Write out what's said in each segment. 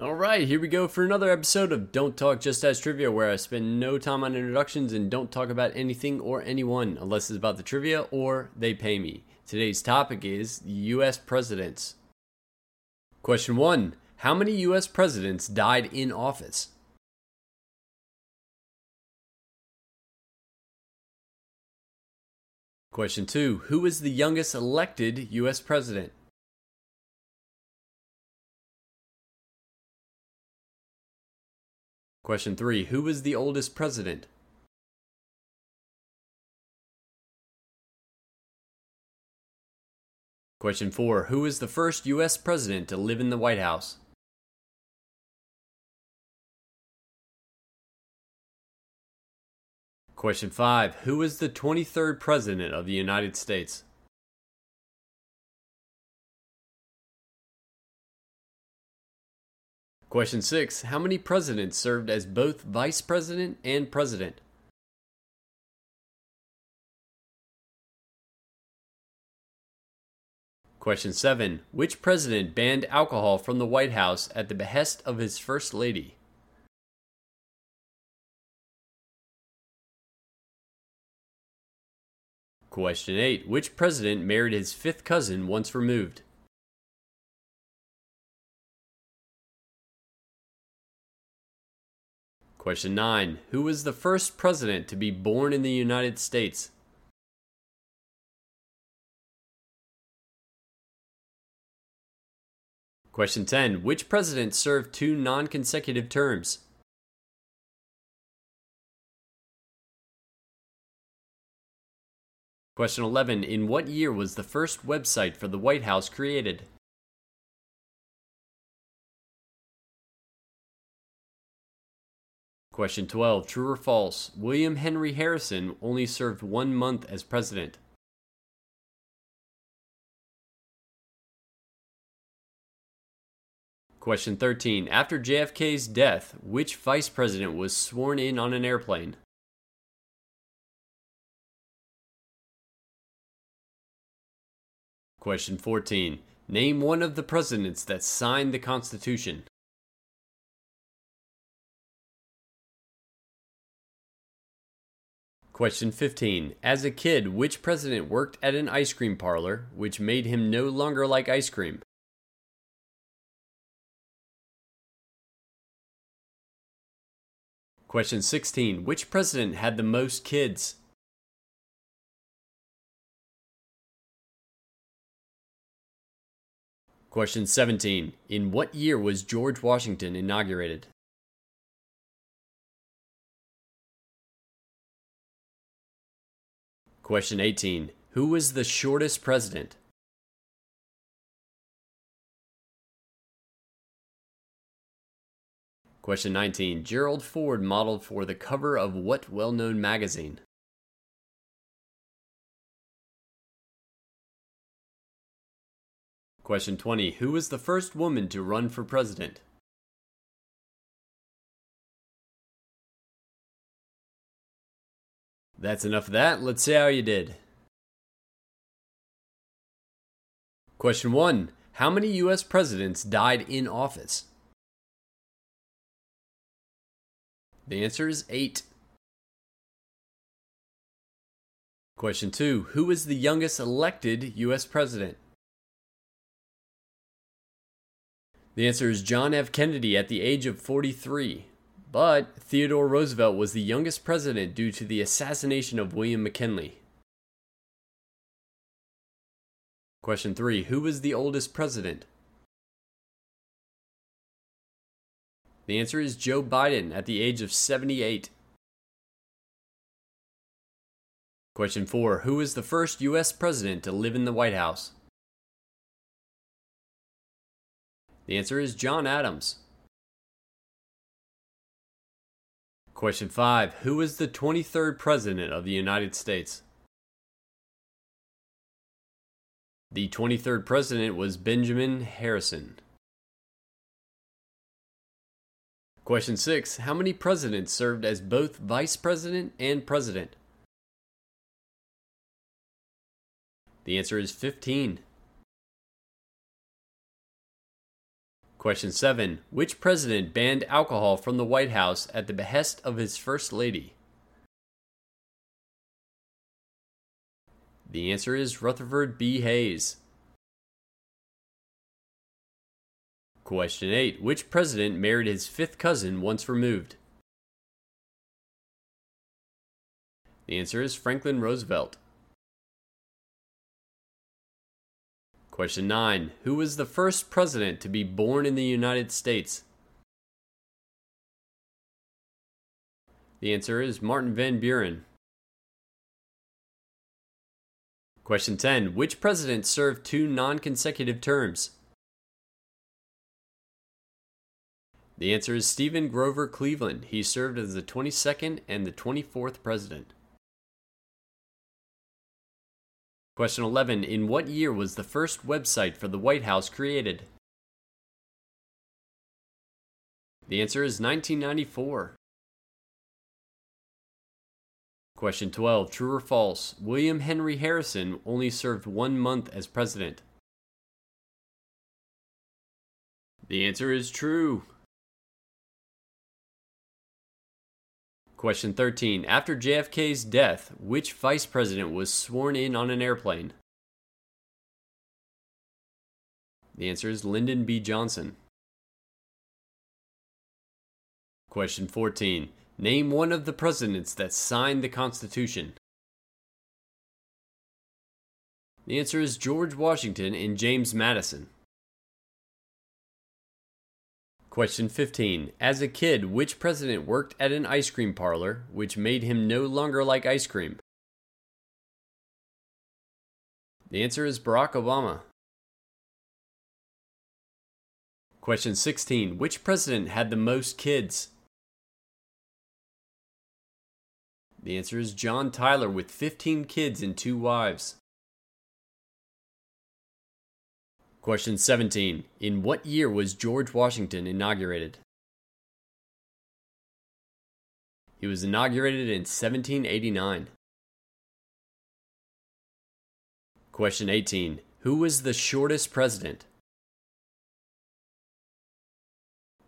All right, here we go for another episode of Don't Talk Just Ask Trivia, where I spend no time on introductions and don't talk about anything or anyone unless it's about the trivia or they pay me. Today's topic is U.S. presidents. Question one How many U.S. presidents died in office? Question two Who was the youngest elected U.S. president? Question three Who was the oldest president? Question four Who was the first U.S. president to live in the White House? Question five Who was the 23rd president of the United States? Question 6. How many presidents served as both vice president and president? Question 7. Which president banned alcohol from the White House at the behest of his First Lady? Question 8. Which president married his fifth cousin once removed? Question 9. Who was the first president to be born in the United States? Question 10. Which president served two non consecutive terms? Question 11. In what year was the first website for the White House created? Question 12. True or false? William Henry Harrison only served one month as president. Question 13. After JFK's death, which vice president was sworn in on an airplane? Question 14. Name one of the presidents that signed the Constitution. Question 15. As a kid, which president worked at an ice cream parlor, which made him no longer like ice cream? Question 16. Which president had the most kids? Question 17. In what year was George Washington inaugurated? Question 18. Who was the shortest president? Question 19. Gerald Ford modeled for the cover of what well known magazine? Question 20. Who was the first woman to run for president? That's enough of that. Let's see how you did. Question 1. How many U.S. presidents died in office? The answer is 8. Question 2. Who was the youngest elected U.S. president? The answer is John F. Kennedy at the age of 43. But Theodore Roosevelt was the youngest president due to the assassination of William McKinley. Question 3. Who was the oldest president? The answer is Joe Biden at the age of 78. Question 4. Who was the first U.S. president to live in the White House? The answer is John Adams. Question 5. Who was the 23rd President of the United States? The 23rd President was Benjamin Harrison. Question 6. How many presidents served as both Vice President and President? The answer is 15. Question 7. Which president banned alcohol from the White House at the behest of his First Lady? The answer is Rutherford B. Hayes. Question 8. Which president married his fifth cousin once removed? The answer is Franklin Roosevelt. Question 9. Who was the first president to be born in the United States? The answer is Martin Van Buren. Question 10. Which president served two non consecutive terms? The answer is Stephen Grover Cleveland. He served as the 22nd and the 24th president. Question 11. In what year was the first website for the White House created? The answer is 1994. Question 12. True or false? William Henry Harrison only served one month as president. The answer is true. Question 13. After JFK's death, which vice president was sworn in on an airplane? The answer is Lyndon B. Johnson. Question 14. Name one of the presidents that signed the Constitution. The answer is George Washington and James Madison. Question 15. As a kid, which president worked at an ice cream parlor, which made him no longer like ice cream? The answer is Barack Obama. Question 16. Which president had the most kids? The answer is John Tyler with 15 kids and two wives. Question 17. In what year was George Washington inaugurated? He was inaugurated in 1789. Question 18. Who was the shortest president?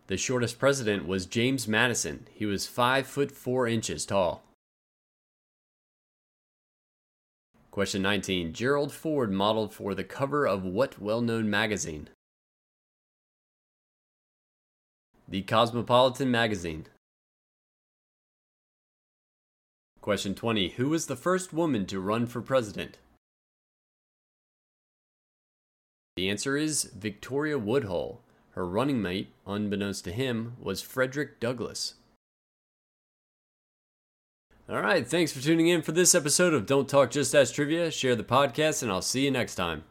The shortest president was James Madison. He was 5 foot 4 inches tall. Question 19. Gerald Ford modeled for the cover of what well known magazine? The Cosmopolitan magazine. Question 20. Who was the first woman to run for president? The answer is Victoria Woodhull. Her running mate, unbeknownst to him, was Frederick Douglass. All right, thanks for tuning in for this episode of Don't Talk Just Ask Trivia. Share the podcast, and I'll see you next time.